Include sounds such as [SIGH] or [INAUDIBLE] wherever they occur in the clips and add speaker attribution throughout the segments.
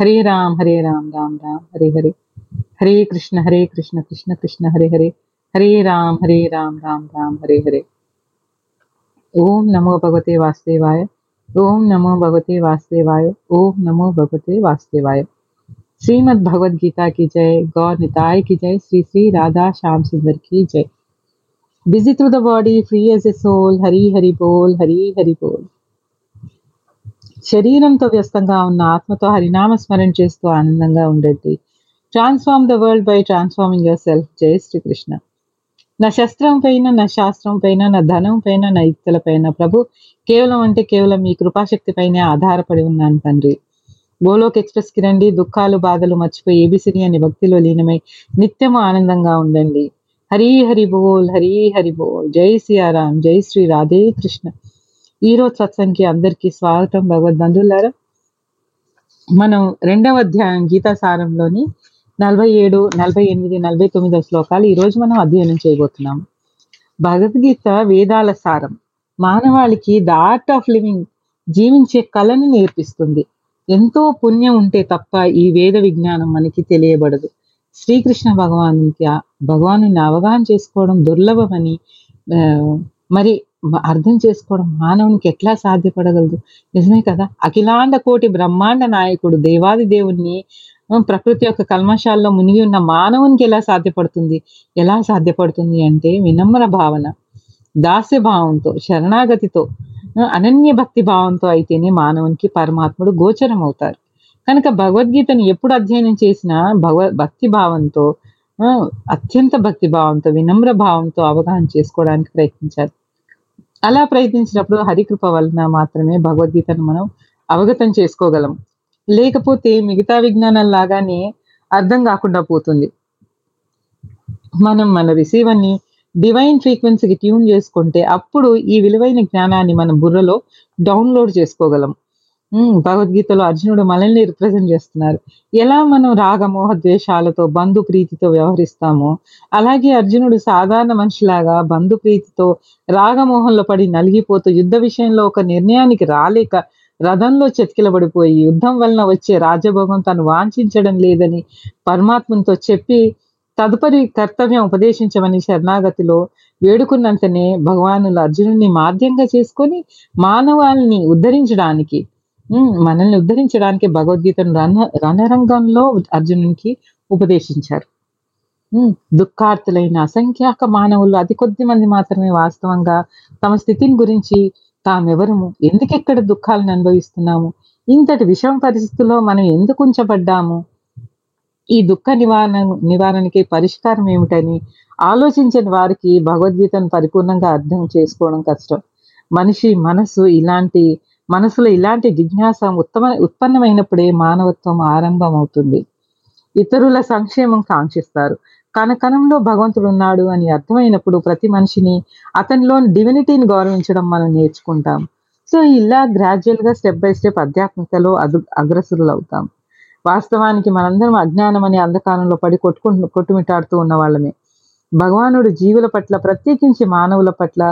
Speaker 1: हरे राम हरे राम राम राम, हरे हरे। हरे कृष्ण हरे कृष्ण कृष्ण कृष्ण, हरे हरे। हरे राम हरे राम राम राम, हरे हरे। ओम नमो भगवते वासुदेवाय, ओम नमो भगवते वासुदेवाय, ओम नमो भगवते वासुदेवाय। श्रीमद भगवद गीता की जय, गौर निताय की जय, श्री श्री राधा श्याम सुंदर की जय। Busy through the body free as a soul Hari Hari बोल, हरी हरि बोल। శరీరంతో వ్యస్తంగా ఉన్న ఆత్మతో హరినామ స్మరణ చేస్తూ ఆనందంగా ఉండండి transform the world by transforming yourself జై శ్రీకృష్ణ. నా శస్త్రం పైన నా శాస్త్రం పైన నా ధనం పైన నా యుక్తుల పైన ప్రభు కేవలం అంటే కేవలం మీ కృపాశక్తి పైనే ఆధారపడి ఉన్నాను తండ్రి. గోలోక్ ఎక్స్ప్రెస్కి రండి దుఃఖాలు బాధలు మర్చిపోయి ఏబిసిడి అనే భక్తిలో లీనమై నిత్యము ఆనందంగా ఉండండి. హరి హరి బోల్ హరి హరి బోల్ జై సియారాం జై శ్రీ రాధే కృష్ణ ఈ రోజు సత్సంగ్కి అందరికీ స్వాగతం భగవద్బంధువులారా మనం రెండవ అధ్యాయం గీతా సారంలోని నలభై ఏడు నలభై ఎనిమిది నలభై తొమ్మిదో శ్లోకాలు ఈ రోజు మనం అధ్యయనం చేయబోతున్నాం. భగవద్గీత వేదాల సారం. మానవాళికి ద ఆర్ట్ ఆఫ్ లివింగ్ జీవించే కళను నేర్పిస్తుంది. ఎంతో పుణ్యం ఉంటే తప్ప ఈ వేద విజ్ఞానం మనకి తెలియబడదు. శ్రీకృష్ణ భగవానునికి భగవాను అవగాహన చేసుకోవడం దుర్లభమని మరి అర్థం చేసుకోవడం మానవునికి ఎట్లా సాధ్యపడగలదు? నిజమే కదా? అఖిలాండ కోటి బ్రహ్మాండ నాయకుడు దేవాది దేవుణ్ణి ప్రకృతి యొక్క కల్మశాల్లో మునిగి ఉన్న మానవునికి ఎలా సాధ్యపడుతుంది? ఎలా సాధ్యపడుతుంది అంటే వినమ్ర భావన దాస్య భావంతో శరణాగతితో అనన్య భక్తి భావంతో అయితేనే మానవునికి పరమాత్ముడు గోచరం అవుతారు కనుక భగవద్గీతను ఎప్పుడు అధ్యయనం చేసినా భగవ భక్తి భావంతో అత్యంత భక్తి భావంతో వినమ్ర భావంతో అవగాహన చేసుకోవడానికి ప్రయత్నించారు అలా ప్రయత్నించినప్పుడు హరికృప వలన మాత్రమే భగవద్గీతను మనం అవగతం చేసుకోగలం. లేకపోతే మిగతా విజ్ఞానం లాగానే అర్థం కాకుండా పోతుంది. మనం మన రిసీవర్ని డివైన్ ఫ్రీక్వెన్సీకి ట్యూన్ చేసుకుంటే అప్పుడు ఈ విలువైన జ్ఞానాన్ని మన బుర్రలో డౌన్లోడ్ చేసుకోగలం. భగవద్గీతలో అర్జునుడు మనల్ని రిప్రజెంట్ చేస్తున్నారు. ఎలా మనం రాగమోహ ద్వేషాలతో బంధు ప్రీతితో వ్యవహరిస్తామో అలాగే అర్జునుడు సాధారణ మనిషిలాగా బంధు ప్రీతితో రాగమోహంలో పడి నలిగిపోతూ యుద్ధ విషయంలో ఒక నిర్ణయానికి రాలేక రథంలో చెతికిలబడిపోయి యుద్ధం వలన వచ్చే రాజభోగం తను వాంఛించడం లేదని పరమాత్మతో చెప్పి తదుపరి కర్తవ్యం ఉపదేశించమని శరణాగతిలో వేడుకున్నంతనే భగవానులు అర్జునుడిని మాధ్యంగా చేసుకొని మానవాల్ని ఉద్ధరించడానికి మనల్ని ఉద్ధరించడానికి భగవద్గీతను రణ రణరంగంలో అర్జునునికి ఉపదేశించారు. దుఃఖార్తులైన అసంఖ్యాక మానవులు అతి కొద్ది మంది మాత్రమే వాస్తవంగా తమ స్థితిని గురించి తామెవరము? ఎందుకెక్కడ దుఃఖాలను అనుభవిస్తున్నాము? ఇంతటి విషమ పరిస్థితుల్లో మనం ఎందుకు ఉంచబడ్డాము? ఈ దుఃఖ నివారణ నివారణకి పరిష్కారం ఏమిటని ఆలోచించిన వారికి భగవద్గీతను పరిపూర్ణంగా అర్థం చేసుకోవడం కష్టం. మనిషి మనసు ఇలాంటి మనసులో ఇలాంటి జిజ్ఞాస ఉత్తమ ఉత్పన్నమైనప్పుడే మానవత్వం ఆరంభం అవుతుంది ఇతరుల సంక్షేమం కాంక్షిస్తారు. కనకణంలో భగవంతుడు ఉన్నాడు అని అర్థమైనప్పుడు ప్రతి మనిషిని అతనిలోని డివినిటీని గౌరవించడం మనం నేర్చుకుంటాం. సో ఇలా గ్రాడ్యువల్గా స్టెప్ బై స్టెప్ ఆధ్యాత్మికలో అదు అగ్రసురులు అవుతాం వాస్తవానికి మనందరం అజ్ఞానం అనే అంధకారంలో పడి కొట్టుకుంటు కొట్టుమిటాడుతూ ఉన్న వాళ్ళమే భగవానుడు జీవుల పట్ల ప్రత్యేకించి మానవుల పట్ల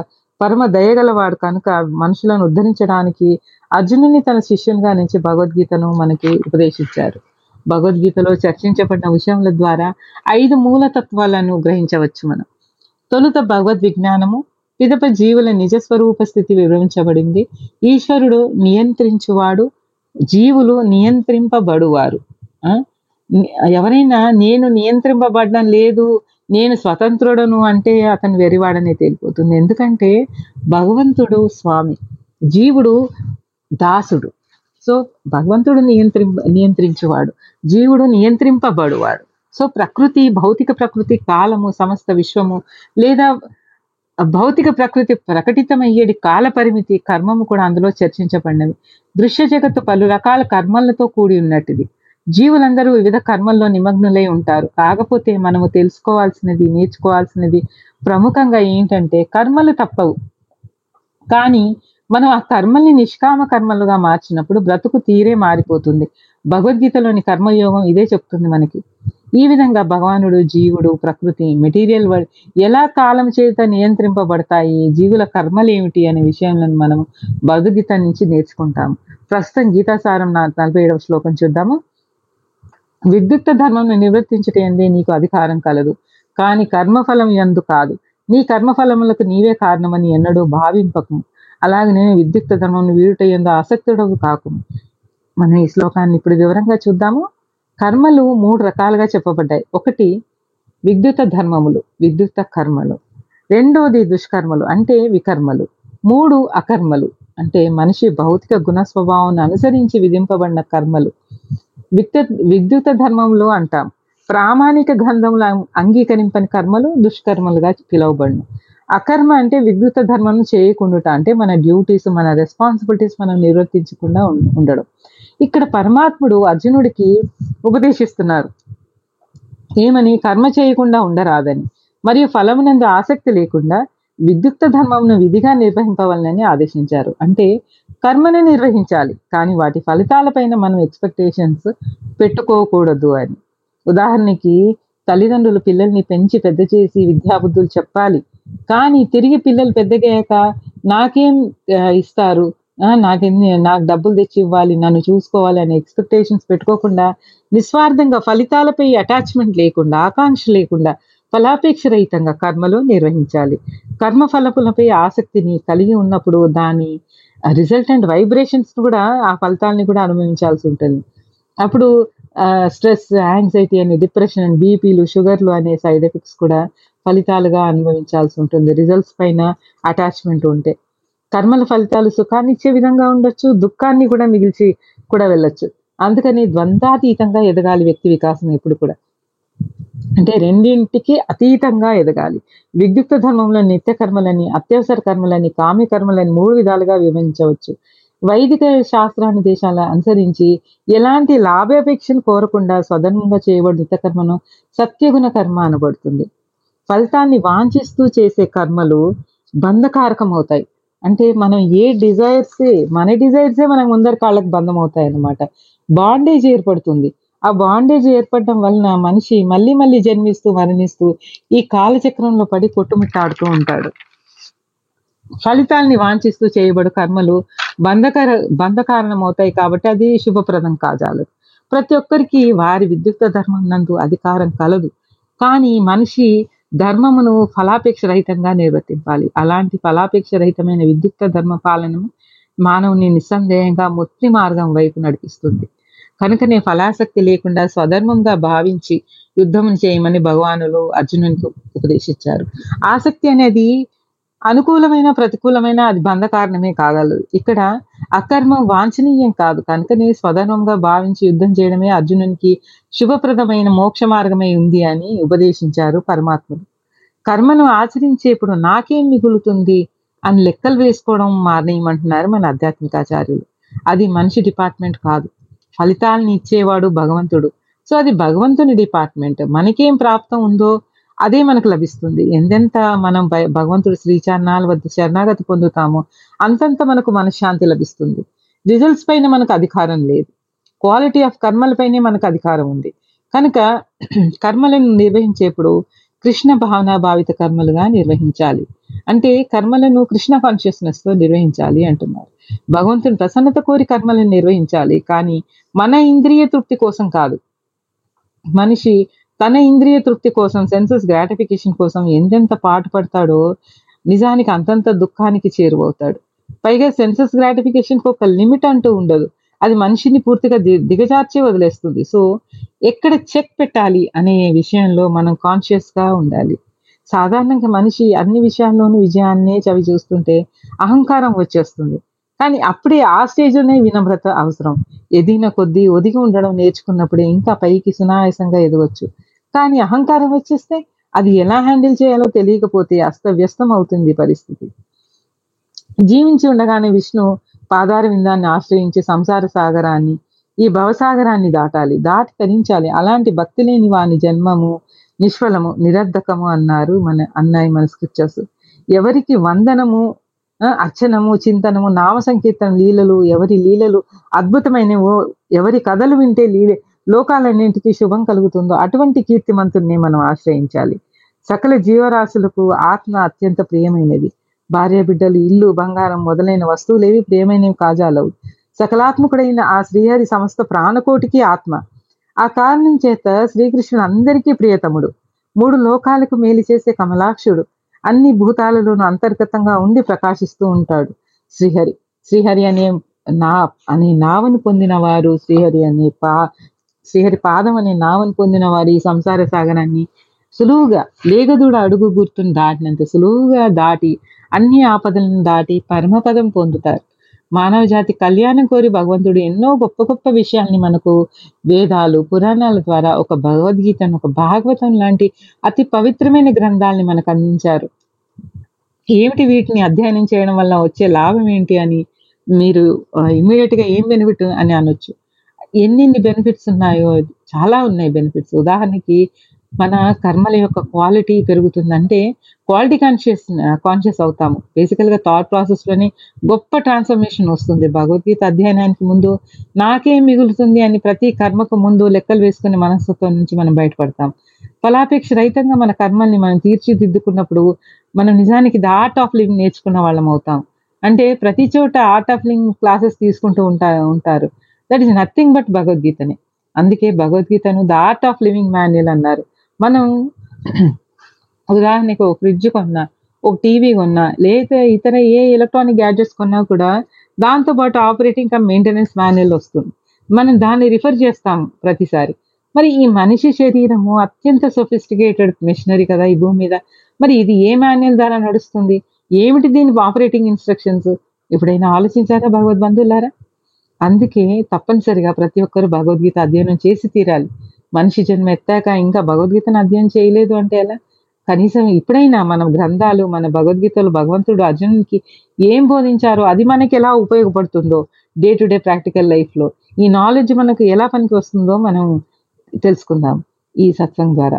Speaker 1: పరమ దయగలవాడు కనుక మనుషులను ఉద్ధరించడానికి అర్జునుని తన శిష్యునిగా నుంచి భగవద్గీతను మనకి ఉపదేశించారు. భగవద్గీతలో చర్చించబడిన విషయముల ద్వారా ఐదు మూల తత్వాలను గ్రహించవచ్చు మనం. తొలుత భగవద్ విజ్ఞానము పిదప జీవుల నిజస్వరూప స్థితి వివరించబడింది. ఈశ్వరుడు నియంత్రించువాడు జీవులు నియంత్రింపబడువారు. ఆ? ఎవరైనా నేను నియంత్రింపబడడం లేదు నేను స్వతంత్రుడను అంటే అతను వెరివాడనే తేలిపోతుంది. ఎందుకంటే భగవంతుడు స్వామి జీవుడు దాసుడు. సో భగవంతుడు నియంత్రి నియంత్రించువాడు జీవుడు నియంత్రింపబడువాడు. సో ప్రకృతి భౌతిక ప్రకృతి కాలము సమస్త విశ్వము లేదా భౌతిక ప్రకృతి ప్రకటితమయ్యేది కాల పరిమితి కర్మము కూడా అందులో చర్చించబడినవి. దృశ్య జగత్తు పలు రకాల కర్మలతో కూడి ఉన్నట్టుది. జీవులందరూ వివిధ కర్మల్లో నిమగ్నులై ఉంటారు. కాకపోతే మనము తెలుసుకోవాల్సినది నేర్చుకోవాల్సినది ప్రముఖంగా ఏంటంటే కర్మలు తప్పవు. కానీ మనం ఆ కర్మల్ని నిష్కామ కర్మలుగా మార్చినప్పుడు బ్రతుకు తీరే మారిపోతుంది. భగవద్గీతలోని కర్మయోగం ఇదే చెప్తుంది మనకి. ఈ విధంగా భగవానుడు జీవుడు ప్రకృతి మెటీరియల్ వరల్డ్ ఎలా కాలం చేత నియంత్రింపబడతాయి జీవుల కర్మలు ఏమిటి అనే విషయంలో మనం భగవద్గీత నుంచి నేర్చుకుంటాము. ప్రస్తుతం గీతాసారం నా నలభై ఏడవ శ్లోకం చూద్దాము. విద్యుక్త ధర్మం నివర్తించటందే నీకు అధికారం కలదు. కానీ కర్మఫలం ఎందు కాదు. నీ కర్మఫలములకు నీవే కారణమని ఎన్నడూ భావింపకు నేను విద్యుక్త ధర్మం వీడుట ఎందు ఆసక్తుడవు కాకుము. మనం ఈ శ్లోకాన్ని ఇప్పుడు వివరంగా చూద్దాము. కర్మలు మూడు రకాలుగా చెప్పబడ్డాయి. ఒకటి విద్యుత ధర్మములు విద్యుత కర్మలు. రెండోది దుష్కర్మలు అంటే వికర్మలు. మూడు అకర్మలు అంటే మనిషి భౌతిక గుణ స్వభావాన్ని అనుసరించి విధింపబడిన కర్మలు. విద్యుత్ విద్యుత ధర్మంలో అంటాం. ప్రామాణిక గంధములు అంగీకరింపని కర్మలు దుష్కర్మలుగా పిలువబడును. అకర్మ అంటే విద్యుత ధర్మం చేయకుండా అంటే మన డ్యూటీస్ మన రెస్పాన్సిబిలిటీస్ మనం నిర్వర్తించకుండా ఉండడం. ఇక్కడ పరమాత్ముడు అర్జునుడికి ఉపదేశిస్తున్నారు. ఏమని? కర్మ చేయకుండా ఉండరాదని. మరియు ఫలమునందు ఆసక్తి లేకుండా విద్యుక్త ధర్మమును విధిగా నిర్వహింపవాలని ఆదేశించారు. అంటే కర్మను నిర్వహించాలి. కానీ వాటి ఫలితాలపైన మనం ఎక్స్పెక్టేషన్స్ పెట్టుకోకూడదు అని. ఉదాహరణకి తల్లిదండ్రులు పిల్లల్ని పెంచి పెద్ద చేసి విద్యాబుద్ధులు చెప్పాలి. కానీ తిరిగి పిల్లలు పెద్దగయ్యాక నాకేం ఇస్తారు? నాకేం నాకెన్ని నాకు డబ్బులు తెచ్చి ఇవ్వాలి నన్ను చూసుకోవాలి అనే ఎక్స్పెక్టేషన్స్ పెట్టుకోకుండా నిస్వార్థంగా ఫలితాలపై అటాచ్మెంట్ లేకుండా ఆకాంక్ష లేకుండా ఫలాపేక్ష రహితంగా కర్మలు నిర్వహించాలి. కర్మ ఫలపులపై ఆసక్తిని కలిగి ఉన్నప్పుడు దాని రిజల్ట్ అండ్ వైబ్రేషన్స్ కూడా ఆ ఫలితాలని కూడా అనుభవించాల్సి ఉంటుంది. అప్పుడు స్ట్రెస్ యాంగ్జైటీ అని డిప్రెషన్ బీపీలు షుగర్లు అనే సైడ్ ఎఫెక్ట్స్ కూడా ఫలితాలుగా అనుభవించాల్సి ఉంటుంది. రిజల్ట్స్ పైన అటాచ్మెంట్ ఉంటే. కర్మల ఫలితాలు సుఖాన్ని ఇచ్చే విధంగా ఉండొచ్చు దుఃఖాన్ని కూడా మిగిల్చి కూడా వెళ్ళొచ్చు. అందుకని ద్వంద్వాతీతంగా ఎదగాలి వ్యక్తి వికాసం ఎప్పుడు కూడా. అంటే రెండింటికి అతీతంగా ఎదగాలి. విద్యుక్త ధర్మంలో నిత్య కర్మలని అత్యవసర కర్మలని కామ్య కర్మలని మూడు విధాలుగా విభజించవచ్చు. వైదిక శాస్త్రాన్ని దేశాల అనుసరించి ఎలాంటి లాభాపేక్షను కోరకుండా స్వధర్మంగా చేయబడిన నిత్య కర్మను సత్యగుణ కర్మ అనబడుతుంది. ఫలితాన్ని వాంఛిస్తూ చేసే కర్మలు బంధకారకం అవుతాయి అంటే మనం ఏ డిజైర్స్ మన డిజైర్సే మనకు ముందర కాళ్ళకు బంధం అవుతాయి అన్నమాట బాండేజ్ ఏర్పడుతుంది. ఆ బాండేజ్ ఏర్పడడం వలన మనిషి మళ్ళీ మళ్ళీ జన్మిస్తూ మరణిస్తూ ఈ కాలచక్రంలో పడి కొట్టుమిట్టాడుతూ ఉంటాడు. ఫలితాల్ని వాంఛిస్తూ చేయబడు కర్మలు బంధకర బంధకారణం అవుతాయి కాబట్టి అది శుభప్రదం కాజాలదు. ప్రతి ఒక్కరికి వారి విద్యుక్త ధర్మం నందు అధికారం కలదు. కానీ మనిషి ధర్మమును ఫలాపేక్ష రహితంగా నిర్వర్తింపాలి. అలాంటి ఫలాపేక్ష రహితమైన విద్యుక్త ధర్మ పాలన మానవుని నిస్సందేహంగా ముక్తి మార్గం వైపు నడిపిస్తుంది. కనుకనే ఫలాసక్తి లేకుండా స్వధర్మంగా భావించి యుద్ధం చేయమని భగవానులు అర్జునునికి ఉపదేశించారు. ఆసక్తి అనేది అనుకూలమైన ప్రతికూలమైన అది బంధకారణమే కాగలదు. ఇక్కడ అకర్మం వాంఛనీయం కాదు. కనుకనే స్వధర్మంగా భావించి యుద్ధం చేయడమే అర్జునునికి శుభప్రదమైన మోక్ష మార్గమై ఉంది అని ఉపదేశించారు పరమాత్ముడు. కర్మను ఆచరించేప్పుడు నాకేం మిగులుతుంది అని లెక్కలు వేసుకోవడం మానేయమంటున్నారు మన ఆధ్యాత్మికాచార్యులు. అది మనిషి డిపార్ట్మెంట్ కాదు. ఫలితాలను ఇచ్చేవాడు భగవంతుడు. సో అది భగవంతుని డిపార్ట్మెంట్. మనకేం ప్రాప్తం ఉందో అదే మనకు లభిస్తుంది. ఎంతెంత మనం భగవంతుడు శ్రీచరణాల వద్ద శరణాగతి పొందుతామో అంతంత మనకు మనశ్శాంతి లభిస్తుంది. రిజల్ట్స్ పైన మనకు అధికారం లేదు. క్వాలిటీ ఆఫ్ కర్మలపైనే మనకు అధికారం ఉంది. కనుక కర్మలను నిర్వహించేప్పుడు కృష్ణ భావన భావిత కర్మలుగా నిర్వహించాలి. అంటే కర్మలను కృష్ణ కాన్షియస్నెస్తో నిర్వహించాలి అంటున్నారు. భగవంతుని ప్రసన్నత కోరి కర్మలను నిర్వహించాలి కానీ మన ఇంద్రియ తృప్తి కోసం కాదు. మనిషి తన ఇంద్రియ తృప్తి కోసం సెన్సెస్ గ్రాటిఫికేషన్ కోసం ఎంతెంత పాటు పడతాడో నిజానికి అంతంత దుఃఖానికి చేరువవుతాడు. పైగా సెన్సెస్ గ్రాటిఫికేషన్కి ఒక లిమిట్ అంటూ ఉండదు. అది మనిషిని పూర్తిగా ది- దిగజార్చి వదిలేస్తుంది. సో ఎక్కడ చెక్ పెట్టాలి అనే విషయంలో మనం కాన్షియస్గా ఉండాలి. సాధారణంగా మనిషి అన్ని విషయాల్లోనూ విజయాన్నే చవి చూస్తుంటే అహంకారం వచ్చేస్తుంది. కానీ అప్పుడే ఆ స్టేజ్లోనే వినమ్రత అవసరం. ఎదిగిన కొద్దీ ఒదిగి ఉండడం నేర్చుకున్నప్పుడే ఇంకా పైకి సునాయాసంగా ఎదగొచ్చు. కానీ అహంకారం వచ్చేస్తే అది ఎలా హ్యాండిల్ చేయాలో తెలియకపోతే అస్తవ్యస్తం అవుతుంది పరిస్థితి. జీవించి ఉండగానే విష్ణు పాదార విందాన్ని ఆశ్రయించి సంసార సాగరాన్ని ఈ భవసాగరాన్ని దాటాలి దాటి తరించాలి. అలాంటి భక్తి లేని వాని జన్మము నిష్ఫలము నిరర్ధకము అన్నారు మన అన్నాయి మన స్క్రిప్చర్స్ ఎవరికి వందనము అర్చనము చింతనము నామ సంకీర్తన లీలలు ఎవరి లీలలు అద్భుతమైనవో ఎవరి కథలు వింటే లీలే లోకాలన్నింటికి శుభం కలుగుతుందో అటువంటి కీర్తిమంతుడిని మనం ఆశ్రయించాలి. సకల జీవరాశులకు ఆత్మ అత్యంత ప్రియమైనది. భార్య బిడ్డలు ఇల్లు బంగారం మొదలైన వస్తువులేవి ప్రియమైనవి కాజాలవు. సకలాత్మకుడైన ఆ శ్రీహరి సమస్త ప్రాణకోటికి ఆత్మ. ఆ కారణం చేత శ్రీకృష్ణుడు అందరికీ ప్రియతముడు. మూడు లోకాలకు మేలు చేసే కమలాక్షుడు అన్ని భూతాలలోనూ అంతర్గతంగా ఉండి ప్రకాశిస్తూ ఉంటాడు. శ్రీహరి. శ్రీహరి అనే నా అనే నావను పొందిన వారు శ్రీహరి అనే పా శ్రీహరి పాదం అనే నావను పొందిన వారు ఈ సంసార సాగరాన్ని సులువుగా లేగదూడ అడుగు గుర్తును దాటినంత సులువుగా దాటి అన్ని ఆపదలను దాటి పరమపదం పొందుతారు. మానవ జాతి కళ్యాణం కోరి భగవంతుడు ఎన్నో గొప్ప గొప్ప విషయాల్ని మనకు వేదాలు పురాణాల ద్వారా ఒక భగవద్గీతను ఒక భాగవతం లాంటి అతి పవిత్రమైన గ్రంథాలని మనకు అందించారు. ఏమిటి వీటిని అధ్యయనం చేయడం వల్ల వచ్చే లాభం ఏంటి అని మీరు ఇమ్మీడియట్గా ఏం బెనిఫిట్ అని అనొచ్చు. ఎన్నెన్ని బెనిఫిట్స్ ఉన్నాయో చాలా ఉన్నాయి బెనిఫిట్స్ ఉదాహరణకి మన కర్మల యొక్క క్వాలిటీ పెరుగుతుందంటే క్వాలిటీ కాన్షియస్ కాన్షియస్ అవుతాము. బేసికల్గా థాట్ ప్రాసెస్లోనే గొప్ప ట్రాన్స్ఫర్మేషన్ వస్తుంది. భగవద్గీత అధ్యయనానికి ముందు నాకేం మిగులుతుంది అని ప్రతి కర్మకు ముందు లెక్కలు వేసుకునే మనస్తత్వం నుంచి మనం బయటపడతాం. ఫలాపేక్ష రహితంగా మన కర్మల్ని మనం తీర్చిదిద్దుకున్నప్పుడు మనం నిజానికి ద ఆర్ట్ ఆఫ్ లివింగ్ నేర్చుకున్న వాళ్ళం అవుతాం. అంటే ప్రతి చోట ఆర్ట్ ఆఫ్ లివింగ్ క్లాసెస్ తీసుకుంటూ ఉంటా ఉంటారు. దట్ ఈస్ నథింగ్ బట్ భగవద్గీతనే. అందుకే భగవద్గీతను the art of living manual అన్నారు. మనం [CLEARS THROAT] ఉదాహరణకు ఒక ఫ్రిడ్జ్ కొన్నా ఒక టీవీ కొన్నా లేదా ఇతర ఏ ఎలక్ట్రానిక్ గ్యాడ్జెట్స్ కొన్నా కూడా దాంతో పాటు ఆపరేటింగ్ కమ్ మెయింటెనెన్స్ మాన్యువల్ వస్తుంది. మనం దాన్ని రిఫర్ చేస్తాం ప్రతిసారి. మరి ఈ మనిషి శరీరము అత్యంత సొఫిస్టికేటెడ్ మిషనరీ కదా ఈ భూమి మీద. మరి ఇది ఏ మాన్యువల్ ద్వారా నడుస్తుంది? ఏమిటి దీని ఆపరేటింగ్ ఇన్స్ట్రక్షన్స్ ఎప్పుడైనా ఆలోచించారా భగవద్ బంధువులారా అందుకే తప్పనిసరిగా ప్రతి ఒక్కరు భగవద్గీత అధ్యయనం చేసి తీరాలి. మనిషి జన్మ ఎత్తాక ఇంకా భగవద్గీతను అధ్యయనం చేయలేదు అంటే ఎలా? కనీసం ఇప్పుడైనా మన గ్రంథాలు మన భగవద్గీతలు భగవంతుడు అర్జునునికి ఏం బోధించారో అది మనకి ఎలా ఉపయోగపడుతుందో డే టు డే ప్రాక్టికల్ లైఫ్లో ఈ నాలెడ్జ్ మనకు ఎలా పనికి వస్తుందో మనం తెలుసుకుందాం ఈ సత్సంగ్ ద్వారా.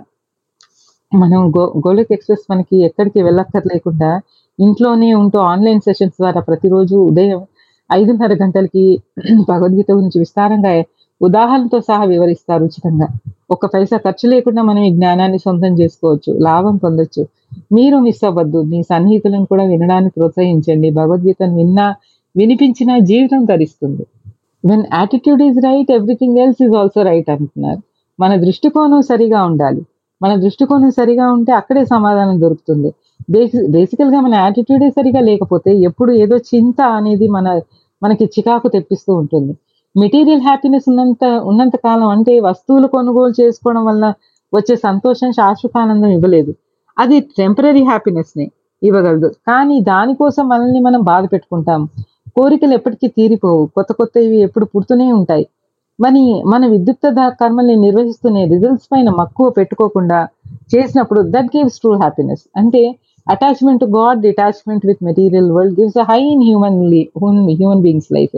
Speaker 1: మనం గో గోలక్ ఎక్స్ప్రెస్ మనకి ఎక్కడికి వెళ్ళక్కర్లేకుండా ఇంట్లోనే ఉంటూ ఆన్లైన్ సెషన్స్ ద్వారా ప్రతిరోజు ఉదయం ఐదున్నర గంటలకి భగవద్గీత గురించి విస్తారంగా ఉదాహరణతో సహా వివరిస్తారు ఉచితంగా. ఒక పైసా ఖర్చు లేకుండా మనం ఈ జ్ఞానాన్ని సొంతం చేసుకోవచ్చు లాభం పొందొచ్చు. మీరు మిస్ అవ్వద్దు మీ సన్నిహితులను కూడా వినడానికి ప్రోత్సహించండి. భగవద్గీతను విన్నా వినిపించినా జీవితం ధరిస్తుంది when attitude is right everything else is also right అంటున్నారు. మన దృష్టికోణం సరిగా ఉండాలి. మన దృష్టికోణం సరిగా ఉంటే అక్కడే సమాధానం దొరుకుతుంది. బేసి మన యాటిట్యూడే సరిగా లేకపోతే ఎప్పుడు ఏదో చింత అనేది మన మనకి చికాకు తెప్పిస్తూ ఉంటుంది. మెటీరియల్ హ్యాపీనెస్ ఉన్నంత ఉన్నంత కాలం అంటే వస్తువులు కొనుగోలు చేసుకోవడం వల్ల వచ్చే సంతోషం శాశ్వత ఆనందం ఇవ్వలేదు. అది టెంపరీ హ్యాపీనెస్ని ఇవ్వగలదు. కానీ దానికోసం మనల్ని మనం బాధ పెట్టుకుంటాం. కోరికలు ఎప్పటికీ తీరిపోవు. కొత్త కొత్తవి ఎప్పుడు పుడుతూనే ఉంటాయి. మరి మన విద్యుత్ కర్మల్ని నిర్వహిస్తూనే రిజల్ట్స్ పైన మక్కువ పెట్టుకోకుండా చేసినప్పుడు దట్ గివ్స్ ట్రూ హ్యాపీనెస్ అంటే attachment to God detachment with material world gives a high in human human beings life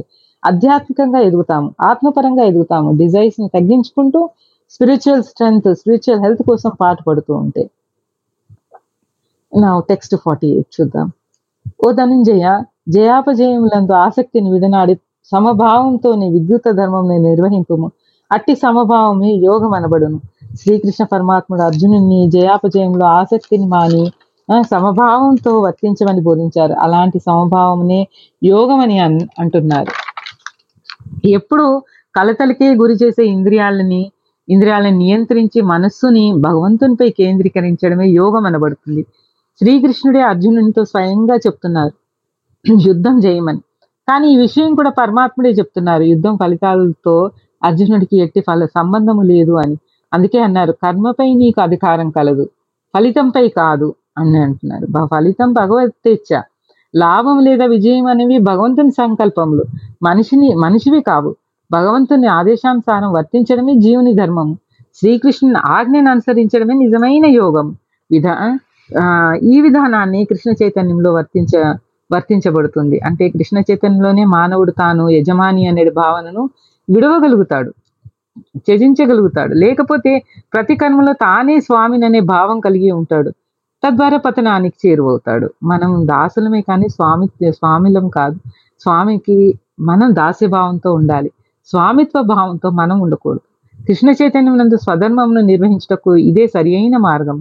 Speaker 1: ఆధ్యాత్మికంగా ఎదుగుతాము ఆత్మపరంగా ఎదుగుతాము డిజైర్స్ని తగ్గించుకుంటూ స్పిరిచువల్ స్ట్రెంగ్త్ స్పిరిచువల్ హెల్త్ కోసం పాటుపడుతూ ఉంటే. నా టెక్స్ట్ ఫార్టీ ఎయిట్ చూద్దాం. ఓ ధనుంజయ జయాపజయములందు ఆసక్తిని విడనాడి సమభావంతో నీ విద్యుత ధర్మం నిర్వహింపుము. అట్టి సమభావమే యోగం అనబడును. శ్రీకృష్ణ పరమాత్ముడు అర్జునుని జయాపజయంలో ఆసక్తిని మాని సమభావంతో వర్తించమని బోధించారు. అలాంటి సమభావమునే యోగం అని అన్- అంటున్నారు. ఎప్పుడు కలతలకే గురి చేసే ఇంద్రియాలని ఇంద్రియాలను నియంత్రించి మనస్సుని భగవంతునిపై కేంద్రీకరించడమే యోగం అనబడుతుంది. శ్రీకృష్ణుడే అర్జునునితో స్వయంగా చెప్తున్నారు యుద్ధం చేయమని కానీ ఈ విషయం కూడా పరమాత్ముడే చెప్తున్నారు యుద్ధం ఫలితాలతో అర్జునుడికి ఎట్టి ఫల సంబంధము లేదు అని. అందుకే అన్నారు కర్మపై నీకు అధికారం కలదు ఫలితంపై కాదు అని అంటున్నారు. ఫలితం ఫలితం భగవతేచ్ఛ లాభం లేదా విజయం అనేవి భగవంతుని సంకల్పములు. మనిషిని మనిషివి కావు. భగవంతుని ఆదేశానుసారం వర్తించడమే జీవుని ధర్మము. శ్రీకృష్ణుని ఆజ్ఞను అనుసరించడమే నిజమైన యోగం. విధా ఆ, ఈ విధానాన్ని కృష్ణ చైతన్యంలో వర్తించ వర్తించబడుతుంది. అంటే కృష్ణ చైతన్యంలోనే మానవుడు తాను యజమాని అనే భావనను విడవగలుగుతాడు. త్యజించగలుగుతాడు. లేకపోతే ప్రతి కర్మలో తానే స్వామిని అనే భావం కలిగి ఉంటాడు. తద్వారా పతనానికి చేరువవుతాడు. మనం దాసులమే కానీ స్వామి స్వామిలం కాదు. స్వామికి మనం దాస్యభావంతో ఉండాలి. స్వామిత్వ భావంతో మనం ఉండకూడదు. కృష్ణ చైతన్యం నందు స్వధర్మమును నిర్వహించుటకు ఇదే సరి అయిన మార్గం.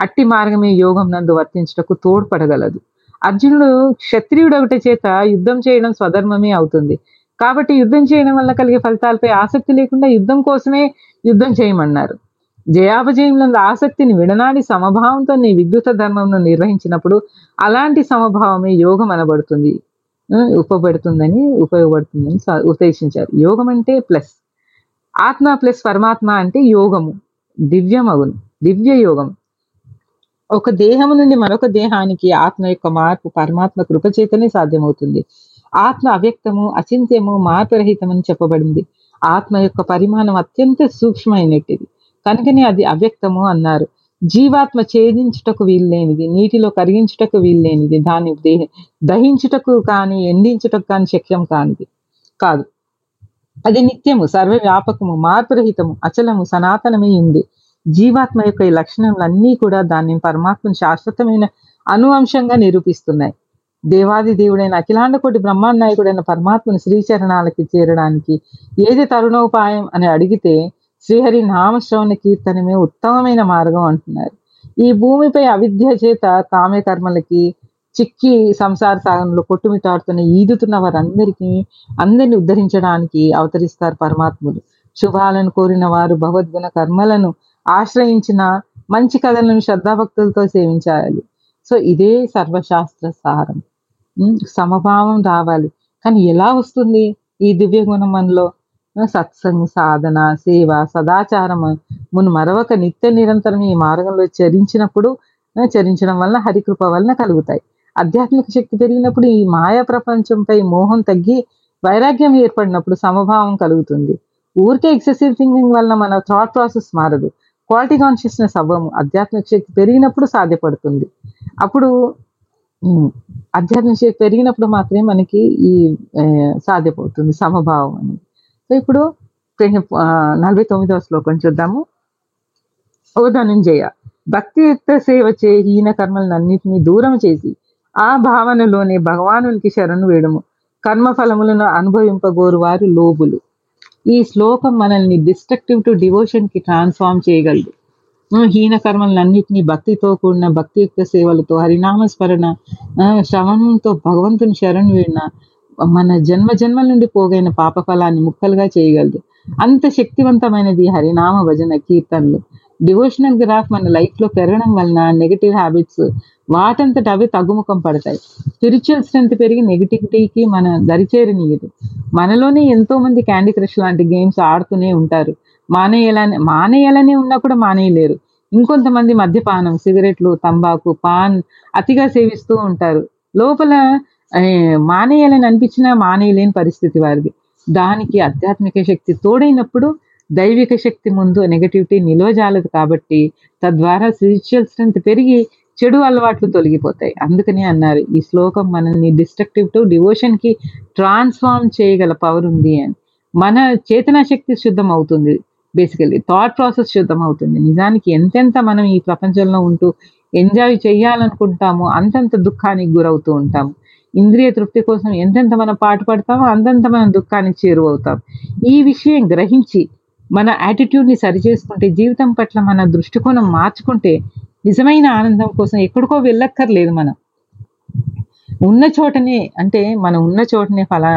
Speaker 1: అట్టి మార్గమే యోగం నందు వర్తించుటకు తోడ్పడగలదు. అర్జునుడు క్షత్రియుడు ఒకటి చేత యుద్ధం చేయడం స్వధర్మమే అవుతుంది. కాబట్టి యుద్ధం చేయడం వల్ల కలిగే ఫలితాలపై ఆసక్తి లేకుండా యుద్ధం కోసమే యుద్ధం చేయమన్నారు. జయాపజయములందు ఆసక్తిని విడనాడి సమభావంతో నీ విద్యుత ధర్మంను నిర్వహించినప్పుడు అలాంటి సమభావమే యోగం అనబడుతుంది. ఉపబడుతుందని ఉపయోగపడుతుందని ఉద్దేశించారు. యోగం అంటే ప్లస్ ఆత్మ ప్లస్ పరమాత్మ అంటే యోగము. దివ్యమగును. దివ్య యోగం ఒక దేహము నుండి మరొక దేహానికి ఆత్మ యొక్క మార్పు పరమాత్మ కృపచేతనే సాధ్యమవుతుంది. ఆత్మ అవ్యక్తము అచింత్యము మార్పురహితమని చెప్పబడింది. ఆత్మ యొక్క పరిమాణం అత్యంత సూక్ష్మమైనటిది కనుకనే అది అవ్యక్తము అన్నారు. జీవాత్మ ఛేదించుటకు వీల్లేనిది నీటిలో కరిగించుటకు వీల్లేనిది దాని దే- దహించుటకు కానీ ఎండించుటకు కానీ శక్యం కానిది కాదు. అది నిత్యము సర్వవ్యాపకము మార్పురహితము అచలము సనాతనమై ఉంది. జీవాత్మ యొక్క ఈ లక్షణములన్నీ కూడా దాన్ని పరమాత్మను శాశ్వతమైన అనువంశంగా నిరూపిస్తున్నాయి. దేవాది దేవుడైన అఖిలాండకోటి బ్రహ్మాండ నాయకుడైన పరమాత్మను శ్రీచరణాలకి చేరడానికి ఏది తరుణోపాయం అని అడిగితే శ్రీహరి నామశ్రవణ కీర్తనమే ఉత్తమమైన మార్గం అంటున్నారు. ఈ భూమిపై అవిద్య చేత కామ్యకర్మలకి చిక్కి సంసార సాగంలో కొట్టుమిటాడుతున్న ఈదుతున్న వారందరికీ అందరిని ఉద్ధరించడానికి అవతరిస్తారు పరమాత్ములు శుభాలను కోరిన వారు భగవద్గుణ కర్మలను ఆశ్రయించిన మంచి కథలను శ్రద్ధాభక్తులతో సేవించాలి. సో ఇదే సర్వశాస్త్ర సారం. సమభావం రావాలి. కానీ ఎలా వస్తుంది ఈ దివ్య గుణం మనలో? సత్సంగ సాధన సేవ సదాచారం మును మరొక నిత్య నిరంతరం ఈ మార్గంలో చరించినప్పుడు చరించడం వలన హరికృప వలన కలుగుతాయి. ఆధ్యాత్మిక శక్తి పెరిగినప్పుడు ఈ మాయా ప్రపంచంపై మోహం తగ్గి వైరాగ్యం ఏర్పడినప్పుడు సమభావం కలుగుతుంది. ఊరికే ఎక్సెసివ్ థింకింగ్ వలన మన థాట్ ప్రాసెస్ మారదు. క్వాలిటీ కాన్షియస్నెస్ అవ్వము. ఆధ్యాత్మిక శక్తి పెరిగినప్పుడు సాధ్యపడుతుంది. అప్పుడు ఆధ్యాత్మిక శక్తి పెరిగినప్పుడు మాత్రమే మనకి ఈ సాధ్యపడుతుంది సమభావం అనేది. సో ఇప్పుడు నలభై తొమ్మిదవ శ్లోకం చూద్దాము. ఓ ధనుంజయ భక్తియుక్త సేవ చే హీన కర్మలన్నింటినీ దూరం చేసి ఆ భావనలోనే భగవానునికి శరణు వేడము. కర్మ ఫలములను అనుభవింపగోరు వారు లోబులు. ఈ శ్లోకం మనల్ని డిస్ట్రక్టివ్ టు డివోషన్కి ట్రాన్స్ఫార్మ్ చేయగలదు. హీన హీన కర్మలన్నింటినీ భక్తితో కూడిన భక్తియుక్త సేవలతో హరినామస్మరణ శ్రవణంతో భగవంతుని శరణు వేడిన మన జన్మ జన్మల నుండి పోగైన పాప ఫలాన్ని ముక్కలుగా చేయగలదు. అంత శక్తివంతమైనది హరినామ భజన కీర్తనలు. డివోషనల్ గ్రాఫ్ మన లైఫ్లో పెరగడం వలన నెగటివ్ హ్యాబిట్స్ వాటంతట అవి తగ్గుముఖం పడతాయి. స్పిరిచువల్ స్ట్రెంత్ పెరిగి నెగిటివిటీకి మన దరిచేరనీయదు మనలోనే ఎంతో మంది క్యాండీ క్రష్ లాంటి గేమ్స్ ఆడుతూనే ఉంటారు. మానేయాలని మానేయాలనే ఉన్నా కూడా మానేయలేరు. ఇంకొంతమంది మద్యపానం సిగరెట్లు తంబాకు పాన్ అతిగా సేవిస్తూ ఉంటారు. లోపల మానేయాలని అనిపించినా మానేయలేని పరిస్థితి వారిది. దానికి ఆధ్యాత్మిక శక్తి తోడైనప్పుడు దైవిక శక్తి ముందు నెగటివిటీ నిలవజాలదు కాబట్టి తద్వారా స్పిరిచువల్ స్ట్రెంత్ పెరిగి చెడు అలవాట్లు తొలగిపోతాయి. అందుకనే అన్నారు ఈ శ్లోకం మనల్ని డిస్ట్రక్టివ్ టు డివోషన్కి ట్రాన్స్ఫార్మ్ చేయగల పవర్ ఉంది అని. మన చేతనా శక్తి శుద్ధం అవుతుంది. బేసికల్లీ థాట్ ప్రాసెస్ శుద్ధం అవుతుంది. నిజానికి ఎంతెంత మనం ఈ ప్రపంచంలో ఉంటూ ఎంజాయ్ చేయాలనుకుంటామో అంతంత దుఃఖానికి గురవుతూ ఉంటాము. ఇంద్రియ తృప్తి కోసం ఎంతెంత మనం పాటు పడతామో అంతంత మనం దుఃఖానికి చేరువవుతాం. ఈ విషయం గ్రహించి మన యాటిట్యూడ్ని ని సరి చేసుకుంటే జీవితం పట్ల మన దృష్టికోణం మార్చుకుంటే నిజమైన ఆనందం కోసం ఎక్కడికో వెళ్ళక్కర్లేదు మనం. ఉన్న చోటనే అంటే మనం ఉన్న చోటనే ఫలా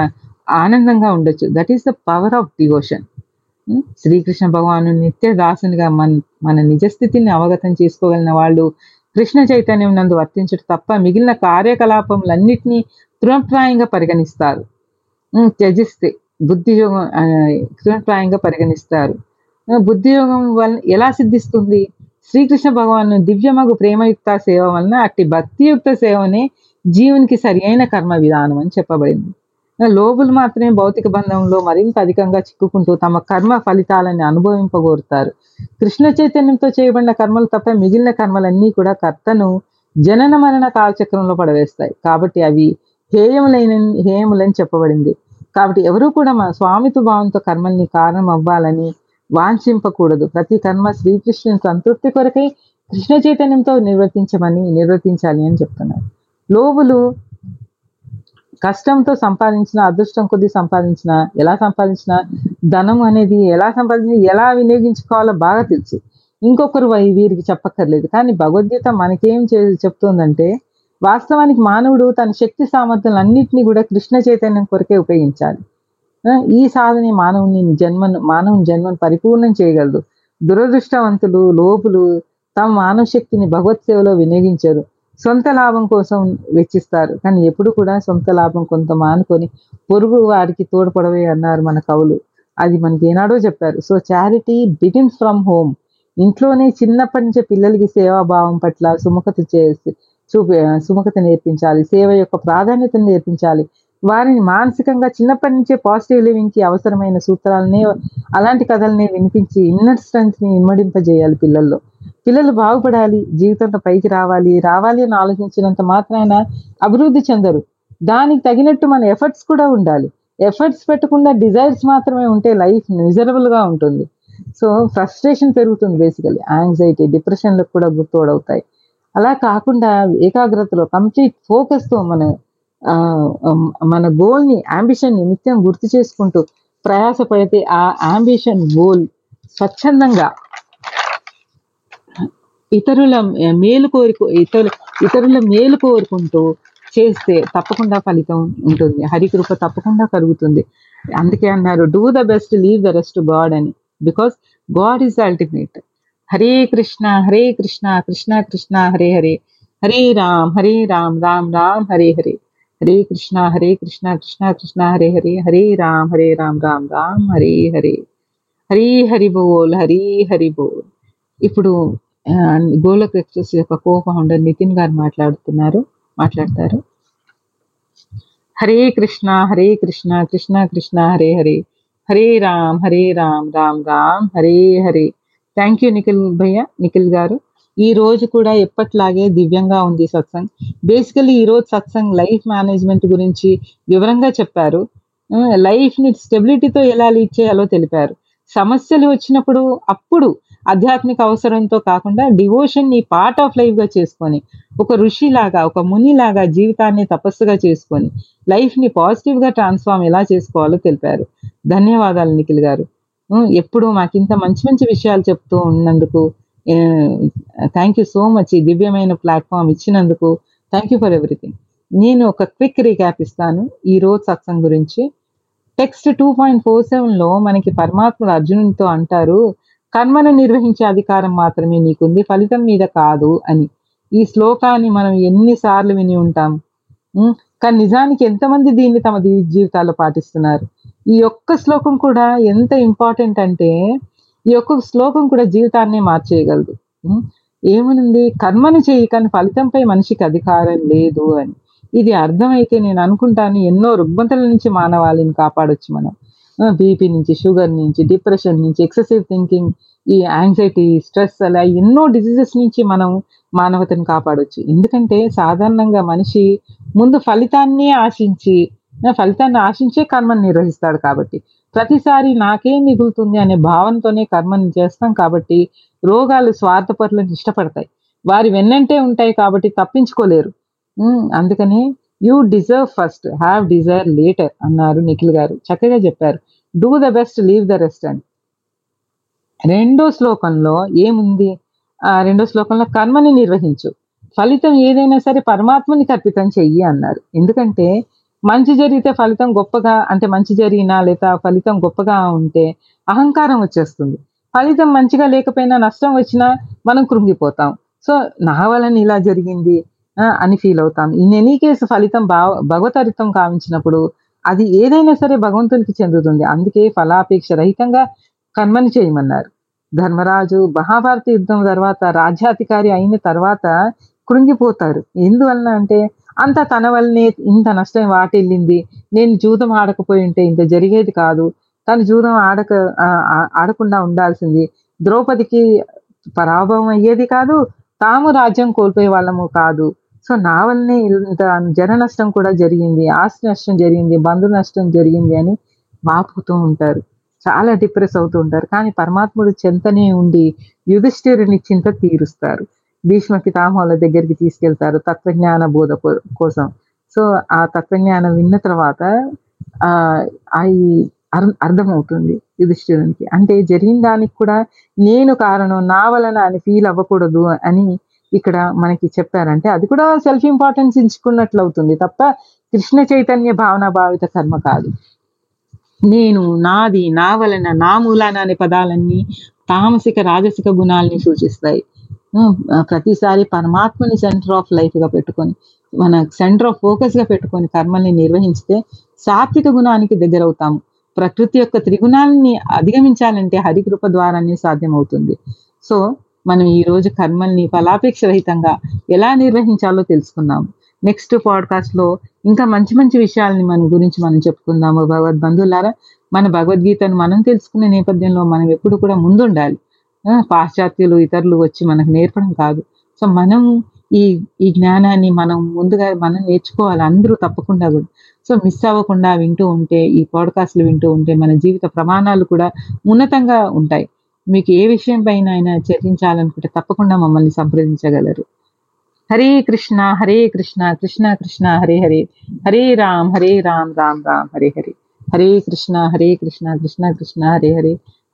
Speaker 1: ఆనందంగా ఉండొచ్చు. That is the power of devotion Srikrishna భగవాను నిత్య దాసునిగా మన మన నిజస్థితిని అవగతం చేసుకోగలిగిన వాళ్ళు కృష్ణ చైతన్యం నందు వర్తించుట తప్ప మిగిలిన కార్యకలాపములన్నిటినీ తృణప్రాయంగా పరిగణిస్తారు. త్యజిస్తే బుద్ధియోగం తృణప్రాయంగా పరిగణిస్తారు. బుద్ధియోగం వలన ఎలా సిద్ధిస్తుంది? శ్రీకృష్ణ భగవాను దివ్యమగు ప్రేమయుక్త సేవ వలన అట్టి భక్తియుక్త సేవనే జీవునికి సరి అయిన కర్మ విధానం అని చెప్పబడింది. లోబులు మాత్రమే భౌతిక బంధంలో మరింత అధికంగా చిక్కుకుంటూ తమ కర్మ ఫలితాలని అనుభవింపగోరుతారు. కృష్ణ చైతన్యంతో చేయబడిన కర్మలు తప్ప మిగిలిన కర్మలన్నీ కూడా కర్తను జనన మరణ కాలచక్రంలో పడవేస్తాయి. కాబట్టి అవి హేయములైన హేయములని చెప్పబడింది. కాబట్టి ఎవరు కూడా మన స్వామిత్వ భావంతో కర్మల్ని కారణం అవ్వాలని వాంఛింపకూడదు. ప్రతి కర్మ శ్రీకృష్ణుని సంతృప్తి కొరకై కృష్ణ చైతన్యంతో నిర్వర్తించమని నిర్వర్తించాలి అని చెప్తున్నారు. లోబులు కష్టంతో సంపాదించిన అదృష్టం కొద్ది సంపాదించిన ఎలా సంపాదించిన ధనం అనేది ఎలా సంపాదించిన ఎలా వినియోగించుకోవాలో బాగా తెలుసు. ఇంకొకరు వై- వీరికి చెప్పక్కర్లేదు. కానీ భగవద్గీత మనకేం చే చెప్తుందంటే వాస్తవానికి మానవుడు తన శక్తి సామర్థ్యాలు అన్నింటినీ కూడా కృష్ణ చైతన్యం కొరకే ఉపయోగించాలి. ఈ సాధన మానవుని జన్మను మానవుని జన్మను పరిపూర్ణం చేయగలదు. దురదృష్టవంతులు లోపులు తమ మానవ శక్తిని భగవత్ సేవలో వినియోగించారు. సొంత లాభం కోసం వెచ్చిస్తారు. కానీ ఎప్పుడు కూడా సొంత లాభం కొంత మానుకొని పొరుగు వారికి తోడ్పడవే అన్నారు మన కవులు. అది మనకి ఏనాడో చెప్పారు. So charity begin from home. ఇంట్లోనే చిన్నప్పటి నుంచే పిల్లలకి సేవాభావం పట్ల సుముఖత చేసి చూపి సుముఖత నేర్పించాలి. సేవ యొక్క ప్రాధాన్యతను నేర్పించాలి. వారిని మానసికంగా చిన్నప్పటి నుంచే పాజిటివ్ లివింగ్కి అవసరమైన సూత్రాలని అలాంటి కథల్ని వినిపించి ఇన్నర్ స్ట్రెంత్ని ఇమ్మడింపజేయాలి పిల్లల్లో. పిల్లలు బాగుపడాలి జీవితంలో పైకి రావాలి రావాలి అని ఆలోచించినంత మాత్రాన అభివృద్ధి చెందరు. దానికి తగినట్టు మన ఎఫర్ట్స్ కూడా ఉండాలి. ఎఫర్ట్స్ పెట్టకుండా డిజైర్స్ మాత్రమే ఉంటే లైఫ్ మిజరబుల్గా ఉంటుంది. సో ఫ్రస్ట్రేషన్ పెరుగుతుంది బేసికలీ యాంగ్జైటీ డిప్రెషన్లకు కూడా గుర్తోడవుతాయి అలా కాకుండా ఏకాగ్రతలో కంప్లీట్ ఫోకస్తో మన మన గోల్ని అంబిషన్ని నిత్యం గుర్తు చేసుకుంటూ ప్రయాసపడితే ఆ అంబిషన్ గోల్ స్వచ్ఛందంగా ఇతరుల మేలు కోరుకు ఇతరు ఇతరుల మేలు కోరుకుంటూ చేస్తే తప్పకుండా ఫలితం ఉంటుంది. హరికృప తప్పకుండా కలుగుతుంది. అందుకే అన్నారు do the best leave the rest God అని. Because God is ultimate Hare Krishna Hare Krishna Krishna Krishna Hare Hare. Hare Ram Hare Ram Ram Ram Hare Hare. Hare Krishna Hare Krishna Krishna Krishna Hare Hare Hare Ram Hare Ram Ram Ram Hare Hare Hari Hari బోల్ హరి హరి బోల్ ఇప్పుడు Golok express యొక్క co founder Nitin గారు మాట్లాడుతున్నారు మాట్లాడతారు. Hare Krishna Hare Krishna Krishna Krishna Hare Hare. Hare Ram Hare Ram Ram Ram Hare Hare. Thank you Nikhil భయ్య నిఖిల్ గారు. ఈ రోజు కూడా ఎప్పట్లాగే దివ్యంగా ఉంది సత్సంగ్. బేసికలీ ఈ రోజు సత్సంగ్ లైఫ్ మేనేజ్మెంట్ గురించి వివరంగా చెప్పారు. లైఫ్ని స్టెబిలిటీతో ఎలా లీడ్ చేయాలో తెలిపారు. సమస్యలు వచ్చినప్పుడు అప్పుడు ఆధ్యాత్మిక అవసరంతో కాకుండా డివోషన్ని పార్ట్ ఆఫ్ లైఫ్గా చేసుకొని ఒక ఋషిలాగా ఒక మునిలాగా జీవితాన్ని తపస్సుగా చేసుకొని లైఫ్ని పాజిటివ్గా ట్రాన్స్ఫార్మ్ ఎలా చేసుకోవాలో తెలిపారు. ధన్యవాదాలు నిఖిల్ గారు. ఎప్పుడు మాకు ఇంత మంచి మంచి విషయాలు చెప్తూ ఉన్నందుకు థ్యాంక్ యూ సో మచ్ ఈ దివ్యమైన ప్లాట్ఫామ్ ఇచ్చినందుకు. థ్యాంక్ యూ ఫర్ ఎవ్రీథింగ్ నేను ఒక క్విక్ రీక్యాప్ ఇస్తాను. ఈ రోజు సత్సంగ్ గురించి. టెక్స్ట్ టూ పాయింట్ ఫోర్ సెవెన్లో మనకి పరమాత్ముడు అర్జునునితో అంటారు కర్మను నిర్వహించే అధికారం మాత్రమే నీకుంది ఫలితం మీద కాదు అని. ఈ శ్లోకాన్ని మనం ఎన్నిసార్లు విని ఉంటాం. కానీ నిజానికి ఎంతమంది దీన్ని తమ జీవితాల్లో పాటిస్తున్నారు? ఈ ఒక్క శ్లోకం కూడా ఎంత ఇంపార్టెంట్ అంటే ఈ యొక్క శ్లోకం కూడా జీవితాన్ని మార్చేయగలదు. ఏముంది ఏమనుంది? కర్మను చేయి కానీ ఫలితంపై మనిషికి అధికారం లేదు అని. ఇది అర్థమైతే నేను అనుకుంటాను ఎన్నో రుగ్మతల నుంచి మానవాళిని కాపాడొచ్చు మనం. బీపీ నుంచి షుగర్ నుంచి డిప్రెషన్ నుంచి ఎక్సెసివ్ థింకింగ్ ఈ యాంగ్జైటీ స్ట్రెస్ అలా ఎన్నో డిసీజెస్ నుంచి మనం మానవతను కాపాడొచ్చు. ఎందుకంటే సాధారణంగా మనిషి ముందు ఫలితాన్ని ఆశించి ఫలితాన్ని ఆశించే కర్మను నిర్వహిస్తాడు కాబట్టి. ప్రతిసారి నాకేం మిగులుతుంది అనే భావనతోనే కర్మని చేస్తాం కాబట్టి రోగాలు స్వార్థపరులను ఇష్టపడతాయి. వారి వెన్నంటే ఉంటాయి కాబట్టి తప్పించుకోలేరు. అందుకని you deserve first have desire later అన్నారు నిఖిల్ గారు. చక్కగా చెప్పారు. Do the best leave the rest అని. రెండో శ్లోకంలో ఏముంది? ఆ రెండో శ్లోకంలో కర్మని నిర్వహించు. ఫలితం ఏదైనా సరే పరమాత్మని కర్పితం చెయ్యి అన్నారు. ఎందుకంటే మంచి జరిగితే ఫలితం గొప్పగా అంటే మంచి జరిగినా లేదా ఫలితం గొప్పగా ఉంటే అహంకారం వచ్చేస్తుంది. ఫలితం మంచిగా లేకపోయినా నష్టం వచ్చినా మనం కృంగిపోతాం. సో నా వలన ఇలా జరిగింది అని ఫీల్ అవుతాం. ఇన్ ఎనీ కేసు ఫలితం భావ భగవతరితం కావించినప్పుడు అది ఏదైనా సరే భగవంతునికి చెందుతుంది. అందుకే ఫలాపేక్ష రహితంగా కర్మని చేయమన్నారు. ధర్మరాజు మహాభారత యుద్ధం తర్వాత రాజ్యాధికారి అయిన తర్వాత కృంగిపోతారు. ఎందువలన అంటే అంత తన వల్లనే ఇంత నష్టం వాటిల్లింది. నేను జూదం ఆడకపోయి ఉంటే ఇంత జరిగేది కాదు. తను జూదం ఆడక ఆడకుండా ఉండాల్సింది. ద్రౌపదికి పరాభవం అయ్యేది కాదు తాము రాజ్యం కోల్పోయే వాళ్ళము కాదు. సో నా వల్లనే ఇంత జన నష్టం కూడా జరిగింది ఆస్తి నష్టం జరిగింది బంధు నష్టం జరిగింది అని వాపుతూ ఉంటారు. చాలా డిప్రెస్ అవుతూ ఉంటారు. కానీ పరమాత్ముడు చెంతనే ఉండి యుధిష్ఠిరుని చింత తీరుస్తారు. భీష్మ పితామహుల దగ్గరికి తీసుకెళ్తారు తత్వజ్ఞాన బోధ కోసం. సో ఆ తత్వజ్ఞానం విన్న తర్వాత ఆ అయి అర్థమవుతుంది యుధిష్ఠిరునికి. అంటే జరిగిన దానికి కూడా నేను కారణం నా వలన అని ఫీల్ అవ్వకూడదు అని ఇక్కడ మనకి చెప్పారంటే అది కూడా సెల్ఫ్ ఇంపార్టెన్స్ ఇచ్చుకున్నట్లు అవుతుంది. తప్ప కృష్ణ చైతన్య భావన భావిత కర్మ కాదు. నేను నాది నా వలన నా మూలాన అనే పదాలన్నీ తామసిక రాజసిక గుణాలని సూచిస్తాయి. ప్రతిసారి పరమాత్మని సెంటర్ ఆఫ్ లైఫ్గా పెట్టుకొని మన సెంటర్ ఆఫ్ ఫోకస్గా పెట్టుకొని కర్మల్ని నిర్వహించితే సాత్విక గుణానికి దగ్గర అవుతాము ప్రకృతి యొక్క త్రిగుణాలని అధిగమించాలంటే హరికృప ద్వారానే సాధ్యమవుతుంది. సో మనం ఈ రోజు కర్మల్ని ఫలాపేక్ష రహితంగా ఎలా నిర్వహించాలో తెలుసుకున్నాము నెక్స్ట్ పాడ్కాస్ట్లో ఇంకా మంచి మంచి విషయాలని మన గురించి మనం చెప్పుకుందాము. భగవద్ బంధువులారా మన భగవద్గీతను మనం తెలుసుకునే నేపథ్యంలో మనం ఎప్పుడు కూడా ముందుండాలి. పాశ్చాత్యులు ఇతరులు వచ్చి మనకు నేర్పడం కాదు. సో మనం ఈ ఈ జ్ఞానాన్ని మనం ముందుగా మనం నేర్చుకోవాలి. అందరూ తప్పకుండా కూడా. సో మిస్ అవ్వకుండా వింటూ ఉంటే ఈ పాడ్కాస్ట్లు వింటూ ఉంటే మన జీవిత ప్రమాణాలు కూడా ఉన్నతంగా ఉంటాయి. మీకు ఏ విషయం పైన అయినా చర్చించాలనుకుంటే తప్పకుండా మమ్మల్ని సంప్రదించగలరు. హరే కృష్ణ హరే కృష్ణ కృష్ణ కృష్ణ హరే హరే. హరే రామ్ హరే రామ్ రామ్ రామ్ హరే హరే. హరే కృష్ణ హరే కృష్ణ కృష్ణ కృష్ణ హరే హరే.